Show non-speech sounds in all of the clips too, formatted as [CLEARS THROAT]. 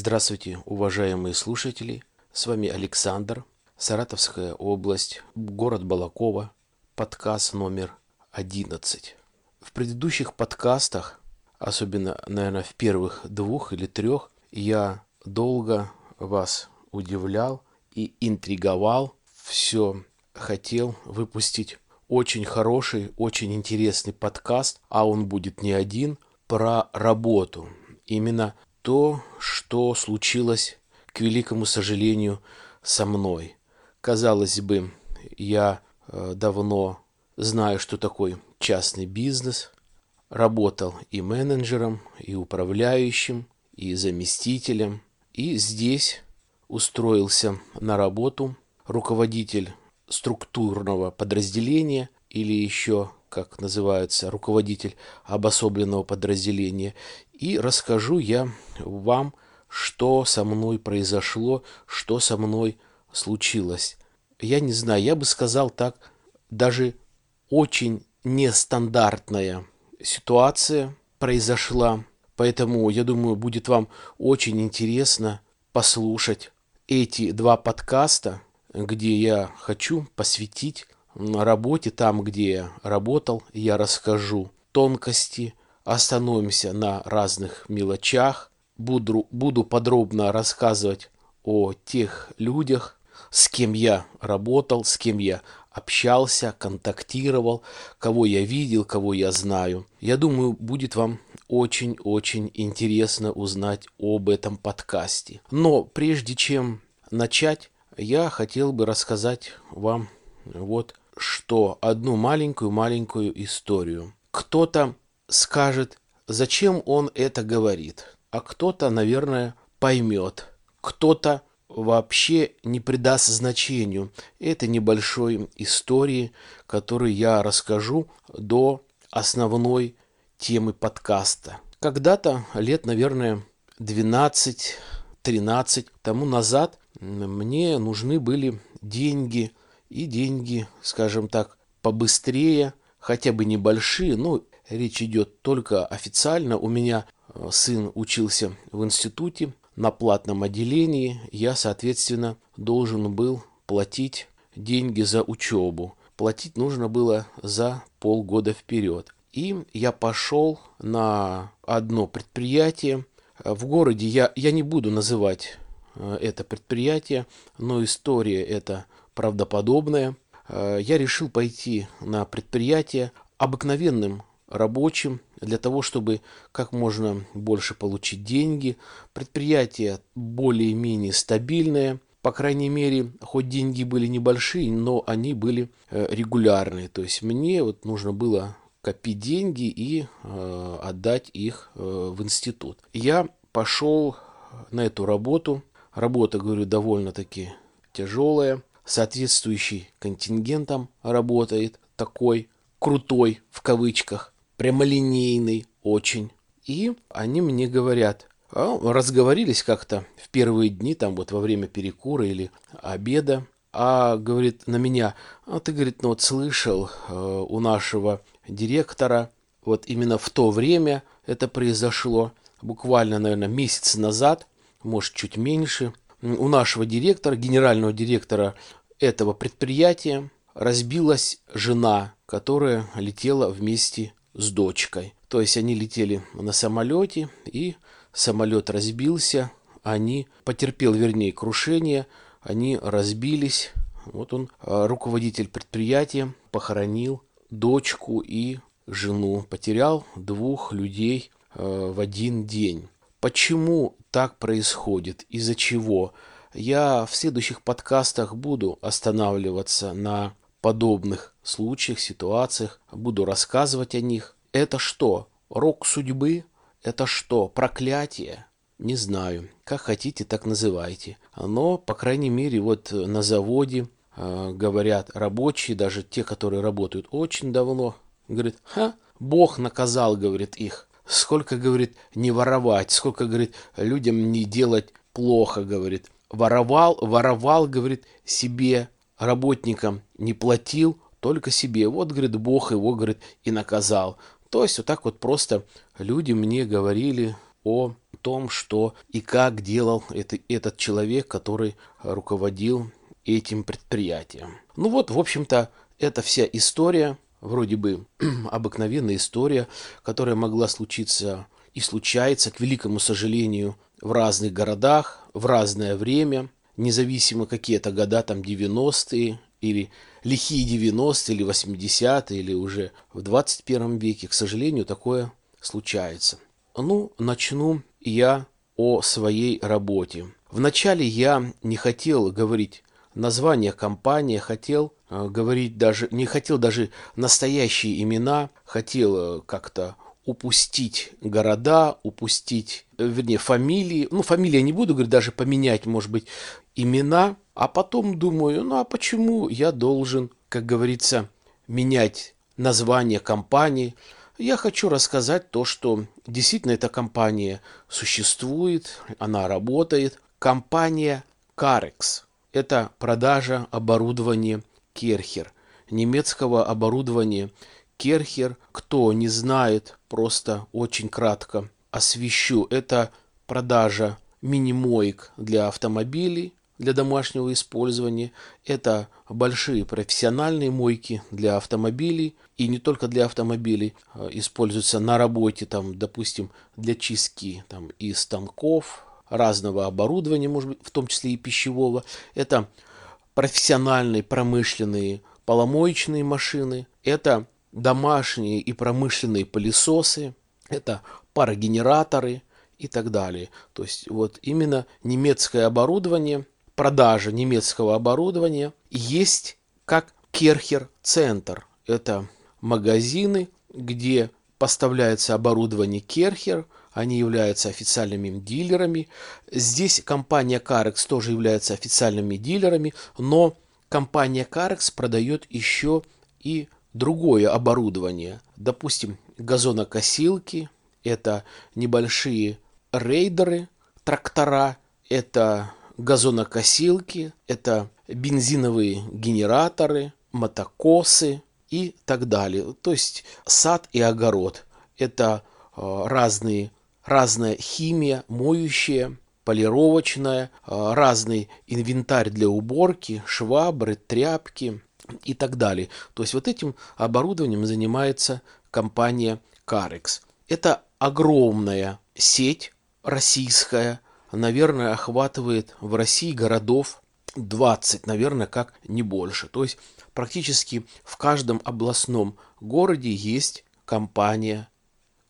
Здравствуйте, уважаемые слушатели. С вами Александр, Саратовская область, город Балакова, подкаст номер 11. В предыдущих подкастах, особенно, наверное, в первых двух или трех, я долго вас удивлял и интриговал. Все хотел выпустить очень хороший, очень интересный подкаст, а он будет не один, про работу. Именно то, что случилось, к великому сожалению, со мной. Казалось бы, я э, давно знаю, что такое частный бизнес, работал и менеджером, и управляющим, и заместителем, и здесь устроился на работу руководитель структурного подразделения или еще, как называется, руководитель обособленного подразделения. И расскажу я вам, что со мной произошло, что со мной случилось. Я не знаю, я бы сказал так, даже очень нестандартная ситуация произошла. Поэтому, я думаю, будет вам очень интересно послушать эти два подкаста, где я хочу посвятить работе, там, где я работал, я расскажу тонкости, остановимся на разных мелочах, буду, буду подробно рассказывать о тех людях, с кем я работал, с кем я общался, контактировал, кого я видел, кого я знаю. Я думаю, будет вам очень-очень интересно узнать об этом подкасте. Но прежде чем начать, я хотел бы рассказать вам вот что одну маленькую-маленькую историю. Кто-то скажет, зачем он это говорит, а кто-то, наверное, поймет. Кто-то вообще не придаст значению этой небольшой истории, которую я расскажу до основной темы подкаста. Когда-то, лет, наверное, 12-13 тому назад, мне нужны были деньги, и деньги, скажем так, побыстрее, хотя бы небольшие, но речь идет только официально. У меня э, сын учился в институте на платном отделении, я, соответственно, должен был платить деньги за учебу. Платить нужно было за полгода вперед. И я пошел на одно предприятие. В городе я, я не буду называть э, это предприятие, но история это правдоподобная. Э, я решил пойти на предприятие обыкновенным рабочим для того, чтобы как можно больше получить деньги. Предприятие более-менее стабильное, по крайней мере, хоть деньги были небольшие, но они были э, регулярные. То есть мне вот нужно было копить деньги и э, отдать их э, в институт. Я пошел на эту работу. Работа, говорю, довольно-таки тяжелая. Соответствующий контингентом работает такой крутой в кавычках прямолинейный очень. И они мне говорят, а, разговорились как-то в первые дни, там вот во время перекура или обеда, а говорит на меня, а ты, говорит, ну вот слышал э, у нашего директора, вот именно в то время это произошло, буквально, наверное, месяц назад, может, чуть меньше, у нашего директора, генерального директора этого предприятия, разбилась жена, которая летела вместе с дочкой. То есть они летели на самолете, и самолет разбился, они потерпел, вернее, крушение, они разбились. Вот он, а, руководитель предприятия, похоронил дочку и жену, потерял двух людей а, в один день. Почему так происходит? Из-за чего? Я в следующих подкастах буду останавливаться на подобных случаях, ситуациях, буду рассказывать о них. Это что? Рок судьбы? Это что? Проклятие? Не знаю. Как хотите, так называйте. Но, по крайней мере, вот на заводе э, говорят рабочие, даже те, которые работают очень давно, говорят, ха, Бог наказал, говорит, их. Сколько, говорит, не воровать, сколько, говорит, людям не делать плохо, говорит. Воровал, воровал, говорит, себе работникам не платил, только себе. Вот, говорит, Бог его, говорит, и наказал. То есть вот так вот просто люди мне говорили о том, что и как делал это, этот человек, который руководил этим предприятием. Ну вот, в общем-то, это вся история, вроде бы [CLEARS THROAT] обыкновенная история, которая могла случиться и случается, к великому сожалению, в разных городах, в разное время, независимо какие это года, там 90-е или лихие 90-е или 80-е или уже в 21 веке, к сожалению, такое случается. Ну, начну я о своей работе. Вначале я не хотел говорить название компании, хотел э, говорить даже, не хотел даже настоящие имена, хотел э, как-то упустить города, упустить, э, вернее, фамилии. Ну, фамилии я не буду говорить, даже поменять, может быть, имена. А потом думаю, ну а почему я должен, как говорится, менять название компании? Я хочу рассказать то, что действительно эта компания существует, она работает. Компания Carex – это продажа оборудования Керхер, немецкого оборудования Керхер. Кто не знает, просто очень кратко освещу. Это продажа мини-моек для автомобилей, для домашнего использования. Это большие профессиональные мойки для автомобилей и не только для автомобилей. А, используются на работе, там, допустим, для чистки там, и станков, разного оборудования, может быть, в том числе и пищевого. Это профессиональные промышленные поломоечные машины. Это домашние и промышленные пылесосы. Это парогенераторы и так далее. То есть вот именно немецкое оборудование – продажа немецкого оборудования есть как Керхер-центр. Это магазины, где поставляется оборудование Керхер, они являются официальными дилерами. Здесь компания Carex тоже является официальными дилерами, но компания Carex продает еще и другое оборудование. Допустим, газонокосилки, это небольшие рейдеры, трактора, это газонокосилки, это бензиновые генераторы, мотокосы и так далее. То есть сад и огород – это э, разные, разная химия, моющая, полировочная, э, разный инвентарь для уборки, швабры, тряпки и так далее. То есть вот этим оборудованием занимается компания Carex. Это огромная сеть российская, наверное, охватывает в России городов 20, наверное, как не больше. То есть практически в каждом областном городе есть компания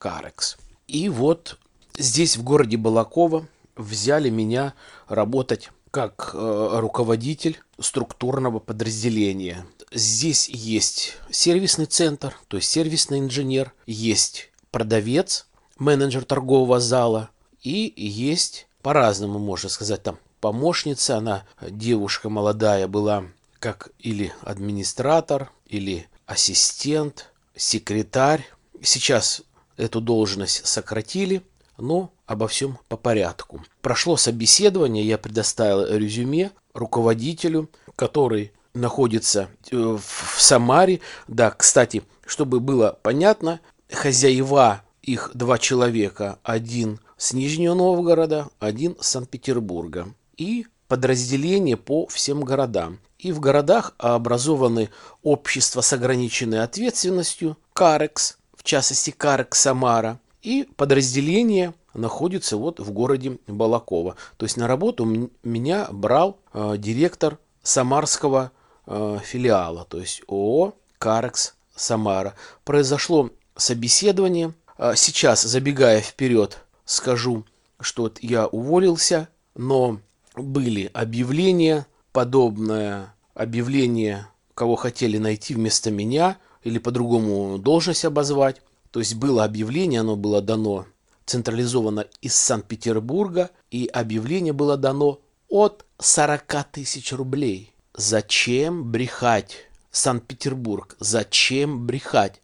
Carex. И вот здесь, в городе Балакова, взяли меня работать как э, руководитель структурного подразделения. Здесь есть сервисный центр, то есть сервисный инженер, есть продавец, менеджер торгового зала и есть по-разному можно сказать, там помощница, она девушка молодая была, как или администратор, или ассистент, секретарь. Сейчас эту должность сократили, но обо всем по порядку. Прошло собеседование, я предоставил резюме руководителю, который находится э, в Самаре. Да, кстати, чтобы было понятно, хозяева их два человека, один с Нижнего Новгорода, один с Санкт-Петербурга. И подразделения по всем городам. И в городах образованы общества с ограниченной ответственностью, КАРЕКС, в частности КАРЕКС Самара, и подразделения находится вот в городе Балакова. То есть на работу меня брал э, директор самарского э, филиала, то есть ООО «Карекс Самара». Произошло собеседование. Э, сейчас, забегая вперед, скажу, что я уволился, но были объявления, подобное объявление, кого хотели найти вместо меня или по-другому должность обозвать. То есть было объявление, оно было дано централизованно из Санкт-Петербурга, и объявление было дано от 40 тысяч рублей. Зачем брехать? Санкт-Петербург, зачем брехать?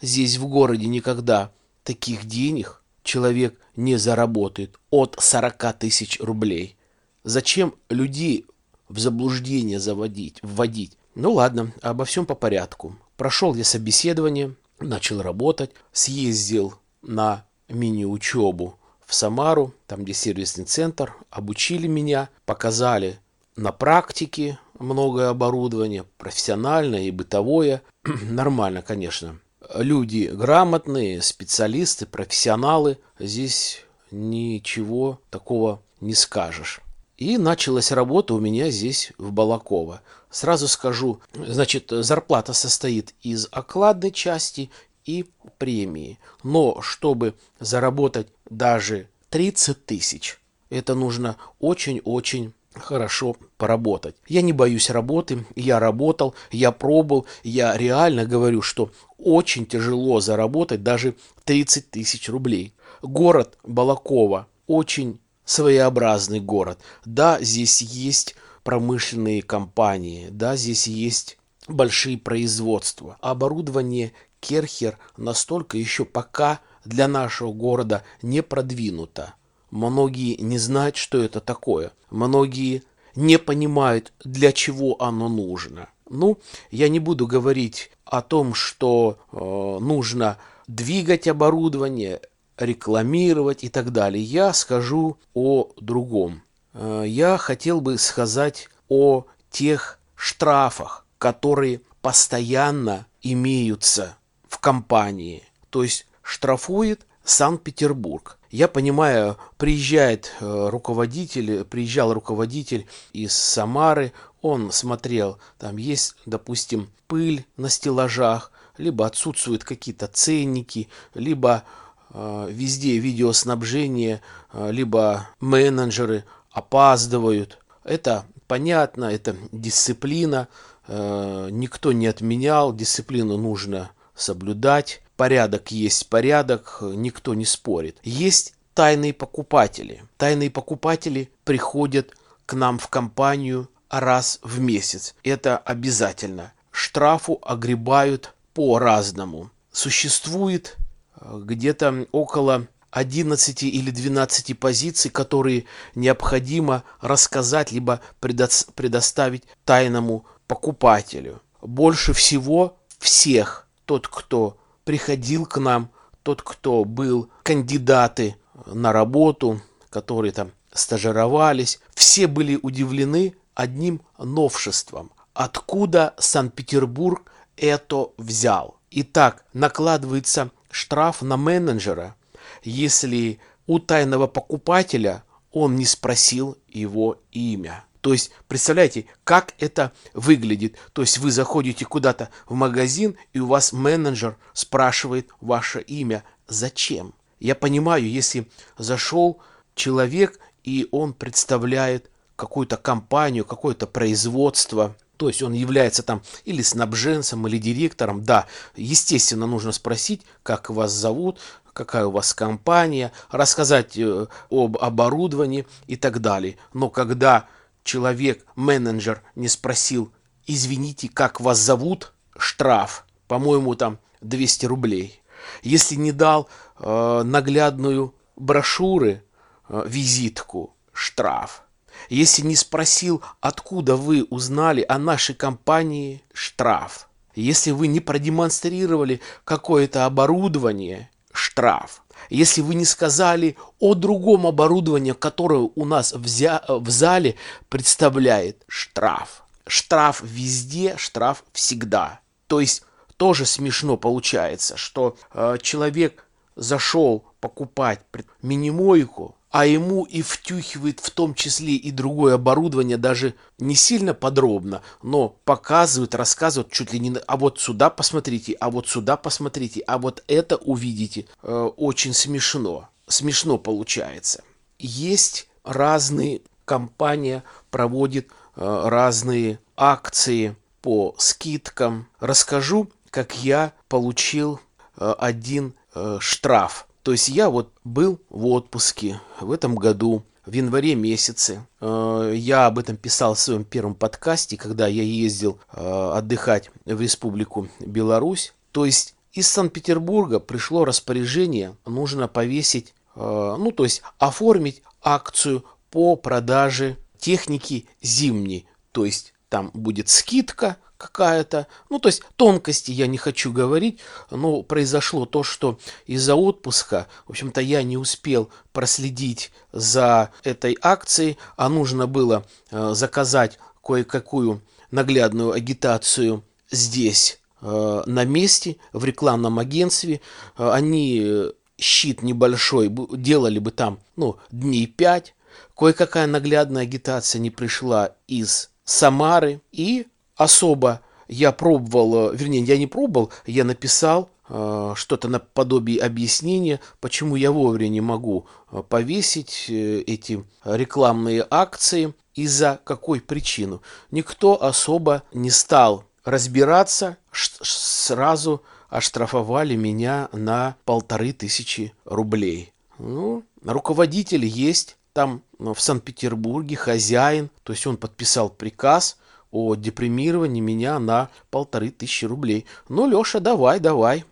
Здесь в городе никогда таких денег человек не заработает от 40 тысяч рублей. Зачем людей в заблуждение заводить, вводить? Ну ладно, обо всем по порядку. Прошел я собеседование, начал работать, съездил на мини-учебу в Самару, там где сервисный центр, обучили меня, показали на практике многое оборудование, профессиональное и бытовое. [CLEARS THROAT] Нормально, конечно. Люди грамотные, специалисты, профессионалы. Здесь ничего такого не скажешь. И началась работа у меня здесь, в Балаково. Сразу скажу, значит, зарплата состоит из окладной части и премии. Но чтобы заработать даже 30 тысяч, это нужно очень-очень хорошо поработать. Я не боюсь работы, я работал, я пробовал, я реально говорю, что очень тяжело заработать даже 30 тысяч рублей. Город Балакова очень своеобразный город. Да, здесь есть промышленные компании, да, здесь есть большие производства. Оборудование Керхер настолько еще пока для нашего города не продвинуто. Многие не знают, что это такое. Многие не понимают, для чего оно нужно. Ну, я не буду говорить о том, что э, нужно двигать оборудование, рекламировать и так далее. Я скажу о другом. Э, я хотел бы сказать о тех штрафах, которые постоянно имеются в компании. То есть штрафует Санкт-Петербург. Я понимаю, приезжает э, руководитель, приезжал руководитель из Самары, он смотрел, там есть, допустим, пыль на стеллажах, либо отсутствуют какие-то ценники, либо э, везде видеоснабжение, э, либо менеджеры опаздывают. Это понятно, это дисциплина, э, никто не отменял, дисциплину нужно соблюдать. Порядок есть порядок, никто не спорит. Есть тайные покупатели. Тайные покупатели приходят к нам в компанию раз в месяц. Это обязательно. Штрафу огребают по-разному. Существует э, где-то около 11 или 12 позиций, которые необходимо рассказать либо предоставить тайному покупателю. Больше всего всех тот, кто приходил к нам, тот, кто был кандидаты на работу, которые там стажировались, все были удивлены одним новшеством. Откуда Санкт-Петербург это взял? Итак, накладывается штраф на менеджера, если у тайного покупателя он не спросил его имя. То есть, представляете, как это выглядит. То есть, вы заходите куда-то в магазин, и у вас менеджер спрашивает ваше имя. Зачем? Я понимаю, если зашел человек, и он представляет какую-то компанию, какое-то производство, то есть он является там или снабженцем, или директором, да, естественно, нужно спросить, как вас зовут, какая у вас компания, рассказать э, об оборудовании и так далее. Но когда человек, менеджер, не спросил, извините, как вас зовут, штраф, по-моему, там 200 рублей. Если не дал э, наглядную брошюры, э, визитку, штраф. Если не спросил, откуда вы узнали о нашей компании, штраф. Если вы не продемонстрировали какое-то оборудование, штраф. Если вы не сказали о другом оборудовании, которое у нас взя в зале представляет штраф. Штраф везде, штраф всегда. То есть тоже смешно получается, что э, человек зашел покупать мини-мойку, а ему и втюхивает в том числе и другое оборудование, даже не сильно подробно, но показывают, рассказывают чуть ли не, а вот сюда посмотрите, а вот сюда посмотрите, а вот это увидите. Э, очень смешно, смешно получается. Есть разные, компания проводит э, разные акции по скидкам. Расскажу, как я получил э, один штраф то есть я вот был в отпуске в этом году, в январе месяце. Э, я об этом писал в своем первом подкасте, когда я ездил э, отдыхать в Республику Беларусь. То есть из Санкт-Петербурга пришло распоряжение, нужно повесить, э, ну то есть оформить акцию по продаже техники зимней. То есть там будет скидка, какая-то. Ну, то есть тонкости я не хочу говорить, но произошло то, что из-за отпуска, в общем-то, я не успел проследить за этой акцией, а нужно было э, заказать кое-какую наглядную агитацию здесь, э, на месте, в рекламном агентстве. Э, они щит небольшой делали бы там, ну, дней пять. Кое-какая наглядная агитация не пришла из Самары и особо я пробовал, э, вернее, я не пробовал, я написал э, что-то наподобие объяснения, почему я вовремя не могу э, повесить э, эти рекламные акции и за какой причину. Никто особо не стал разбираться, сразу оштрафовали меня на полторы тысячи рублей. Ну, руководитель есть там в Санкт-Петербурге, хозяин, то есть он подписал приказ – о депримировании меня на полторы тысячи рублей. Ну, Леша, давай, давай.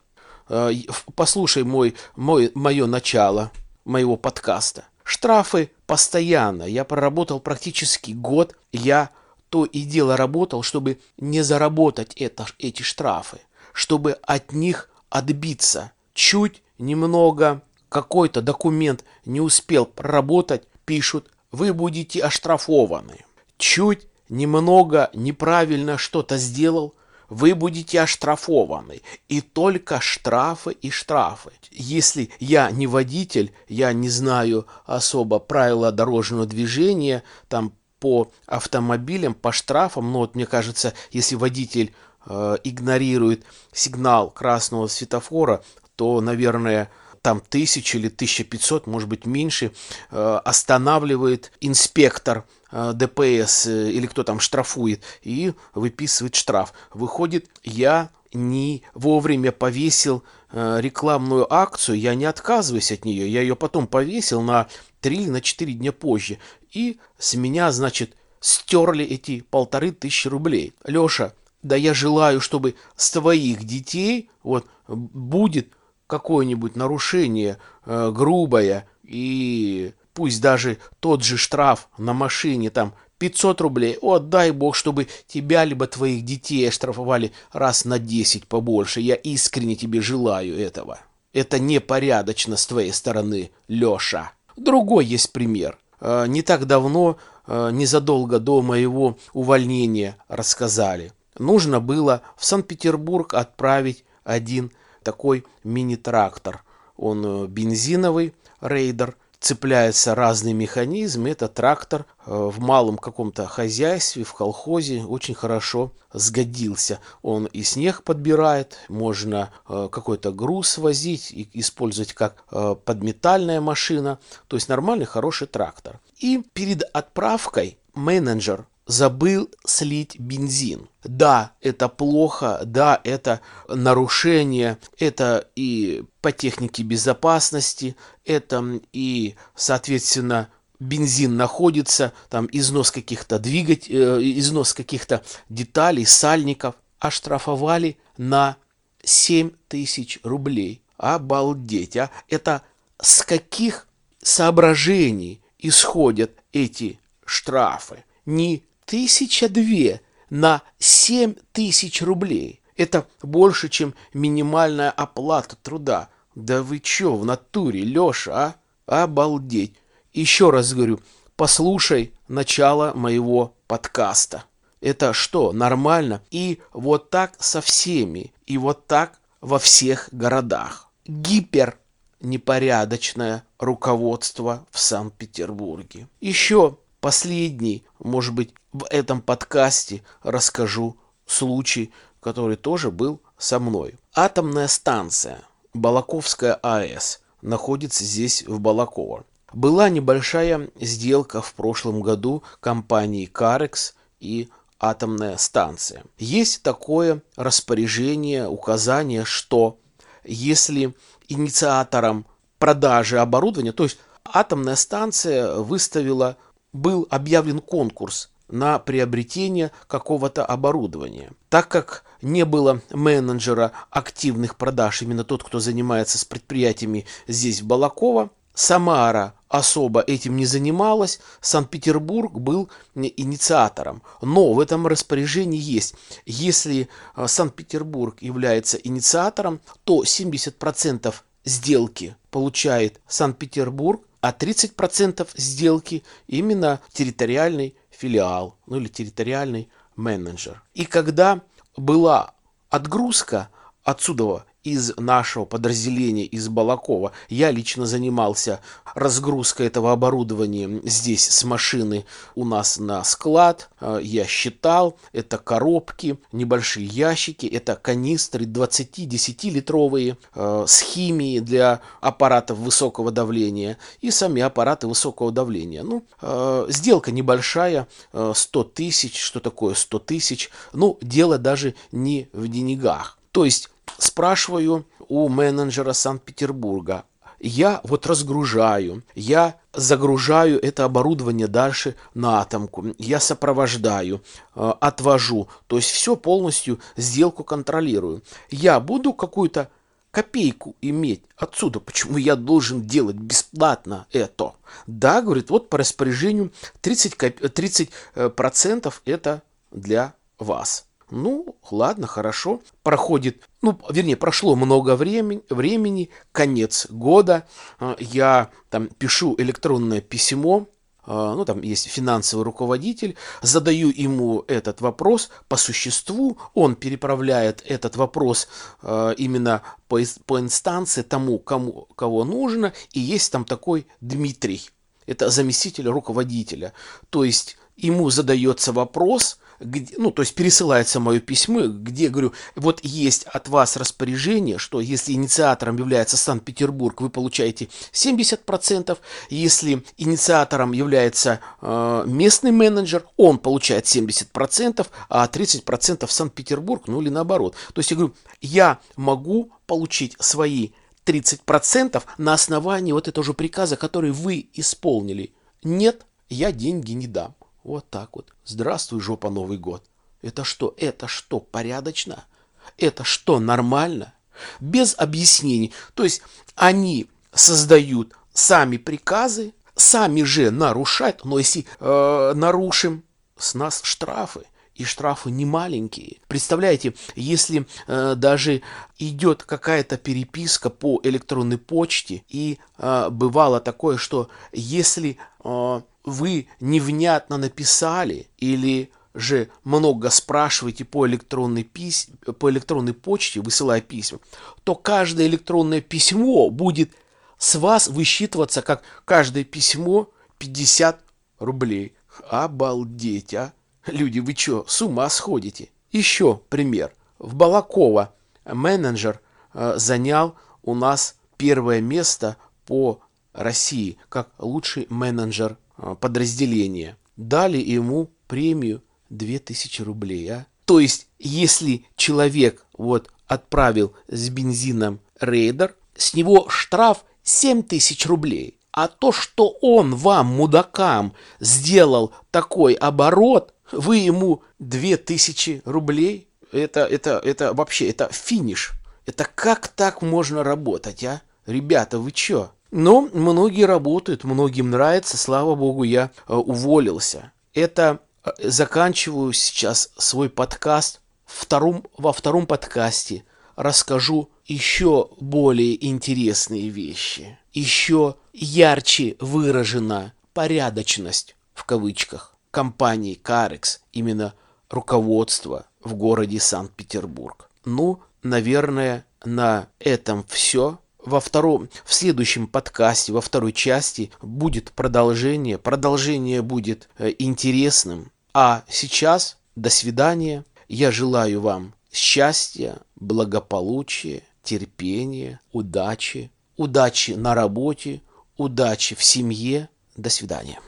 Э, послушай мой, мой, мое начало моего подкаста. Штрафы постоянно. Я проработал практически год. Я то и дело работал, чтобы не заработать это, эти штрафы, чтобы от них отбиться. Чуть немного какой-то документ не успел проработать, пишут, вы будете оштрафованы. Чуть немного неправильно что-то сделал, вы будете оштрафованы. И только штрафы и штрафы. Если я не водитель, я не знаю особо правила дорожного движения, там по автомобилям, по штрафам, но вот мне кажется, если водитель э, игнорирует сигнал красного светофора, то, наверное, там тысяча или 1500, может быть меньше, э, останавливает инспектор ДПС э, или кто там штрафует и выписывает штраф. Выходит, я не вовремя повесил э, рекламную акцию, я не отказываюсь от нее, я ее потом повесил на 3 или на 4 дня позже. И с меня, значит, стерли эти полторы тысячи рублей. Леша, да я желаю, чтобы с твоих детей вот будет какое-нибудь нарушение э, грубое и пусть даже тот же штраф на машине там 500 рублей, о, дай бог, чтобы тебя либо твоих детей оштрафовали раз на 10 побольше. Я искренне тебе желаю этого. Это непорядочно с твоей стороны, Леша. Другой есть пример. Э, не так давно, э, незадолго до моего увольнения, рассказали. Нужно было в Санкт-Петербург отправить один такой мини-трактор. Он э, бензиновый, рейдер – цепляется разный механизм. Это трактор э, в малом каком-то хозяйстве, в колхозе очень хорошо сгодился. Он и снег подбирает, можно э, какой-то груз возить и использовать как э, подметальная машина. То есть нормальный хороший трактор. И перед отправкой менеджер забыл слить бензин. Да, это плохо, да, это нарушение, это и по технике безопасности, это и, соответственно, бензин находится, там износ каких-то двигателей, э, износ каких-то деталей, сальников, оштрафовали на 7 тысяч рублей. Обалдеть, а! Это с каких соображений исходят эти штрафы? Не тысяча две на семь тысяч рублей. Это больше, чем минимальная оплата труда. Да вы чё, в натуре, Лёша, а? Обалдеть. Еще раз говорю, послушай начало моего подкаста. Это что, нормально? И вот так со всеми. И вот так во всех городах. Гипер непорядочное руководство в Санкт-Петербурге. Еще последний, может быть, в этом подкасте расскажу случай, который тоже был со мной. Атомная станция Балаковская АЭС находится здесь, в Балаково. Была небольшая сделка в прошлом году компании Карекс и атомная станция. Есть такое распоряжение, указание, что если инициатором продажи оборудования, то есть атомная станция выставила был объявлен конкурс на приобретение какого-то оборудования. Так как не было менеджера активных продаж, именно тот, кто занимается с предприятиями здесь в Балаково, Самара особо этим не занималась, Санкт-Петербург был инициатором. Но в этом распоряжении есть, если э, Санкт-Петербург является инициатором, то 70% сделки получает Санкт-Петербург, а 30% сделки именно территориальный филиал, ну или территориальный менеджер. И когда была отгрузка отсюда из нашего подразделения, из Балакова. Я лично занимался разгрузкой этого оборудования здесь с машины у нас на склад. Э, я считал, это коробки, небольшие ящики, это канистры 20-10-литровые э, с химией для аппаратов высокого давления и сами аппараты высокого давления. Ну, э, сделка небольшая, 100 тысяч, что такое 100 тысяч? Ну, дело даже не в деньгах. То есть спрашиваю у менеджера Санкт-Петербурга, я вот разгружаю, я загружаю это оборудование дальше на атомку, я сопровождаю, э, отвожу, то есть все полностью сделку контролирую. Я буду какую-то копейку иметь отсюда, почему я должен делать бесплатно это? Да, говорит, вот по распоряжению 30%, 30 это для вас. Ну, ладно, хорошо. Проходит, ну, вернее, прошло много времени, времени конец года. А, я там пишу электронное письмо, а, ну, там есть финансовый руководитель, задаю ему этот вопрос по существу, он переправляет этот вопрос а, именно по, по инстанции тому, кому, кого нужно, и есть там такой Дмитрий, это заместитель руководителя. То есть ему задается вопрос, где, ну, то есть пересылается мое письмо, где, говорю, вот есть от вас распоряжение, что если инициатором является Санкт-Петербург, вы получаете 70%, если инициатором является э, местный менеджер, он получает 70%, а 30% Санкт-Петербург, ну или наоборот. То есть я говорю, я могу получить свои 30% на основании вот этого же приказа, который вы исполнили. Нет, я деньги не дам. Вот так вот. Здравствуй, жопа, Новый год. Это что? Это что, порядочно? Это что, нормально? Без объяснений. То есть они создают сами приказы, сами же нарушают, но если э, нарушим, с нас штрафы. И штрафы не маленькие. Представляете, если э, даже идет какая-то переписка по электронной почте, и э, бывало такое, что если э, вы невнятно написали или же много спрашиваете по электронной, пись... по электронной почте, высылая письма, то каждое электронное письмо будет с вас высчитываться как каждое письмо 50 рублей. Обалдеть, а! Люди, вы что, с ума сходите? Еще пример. В Балаково менеджер э, занял у нас первое место по России как лучший менеджер а, подразделения дали ему премию 2000 рублей. А? То есть, если человек вот отправил с бензином рейдер, с него штраф 7000 рублей. А то, что он вам, мудакам, сделал такой оборот, вы ему 2000 рублей, это, это, это вообще, это финиш. Это как так можно работать, а? Ребята, вы чё? Но многие работают, многим нравится, слава богу, я э, уволился. Это э, заканчиваю сейчас свой подкаст. Втором, во втором подкасте расскажу еще более интересные вещи. Еще ярче выражена порядочность в кавычках компании Карекс, именно руководство в городе Санкт-Петербург. Ну, наверное, на этом все во втором, в следующем подкасте, во второй части будет продолжение. Продолжение будет э, интересным. А сейчас до свидания. Я желаю вам счастья, благополучия, терпения, удачи. Удачи на работе, удачи в семье. До свидания.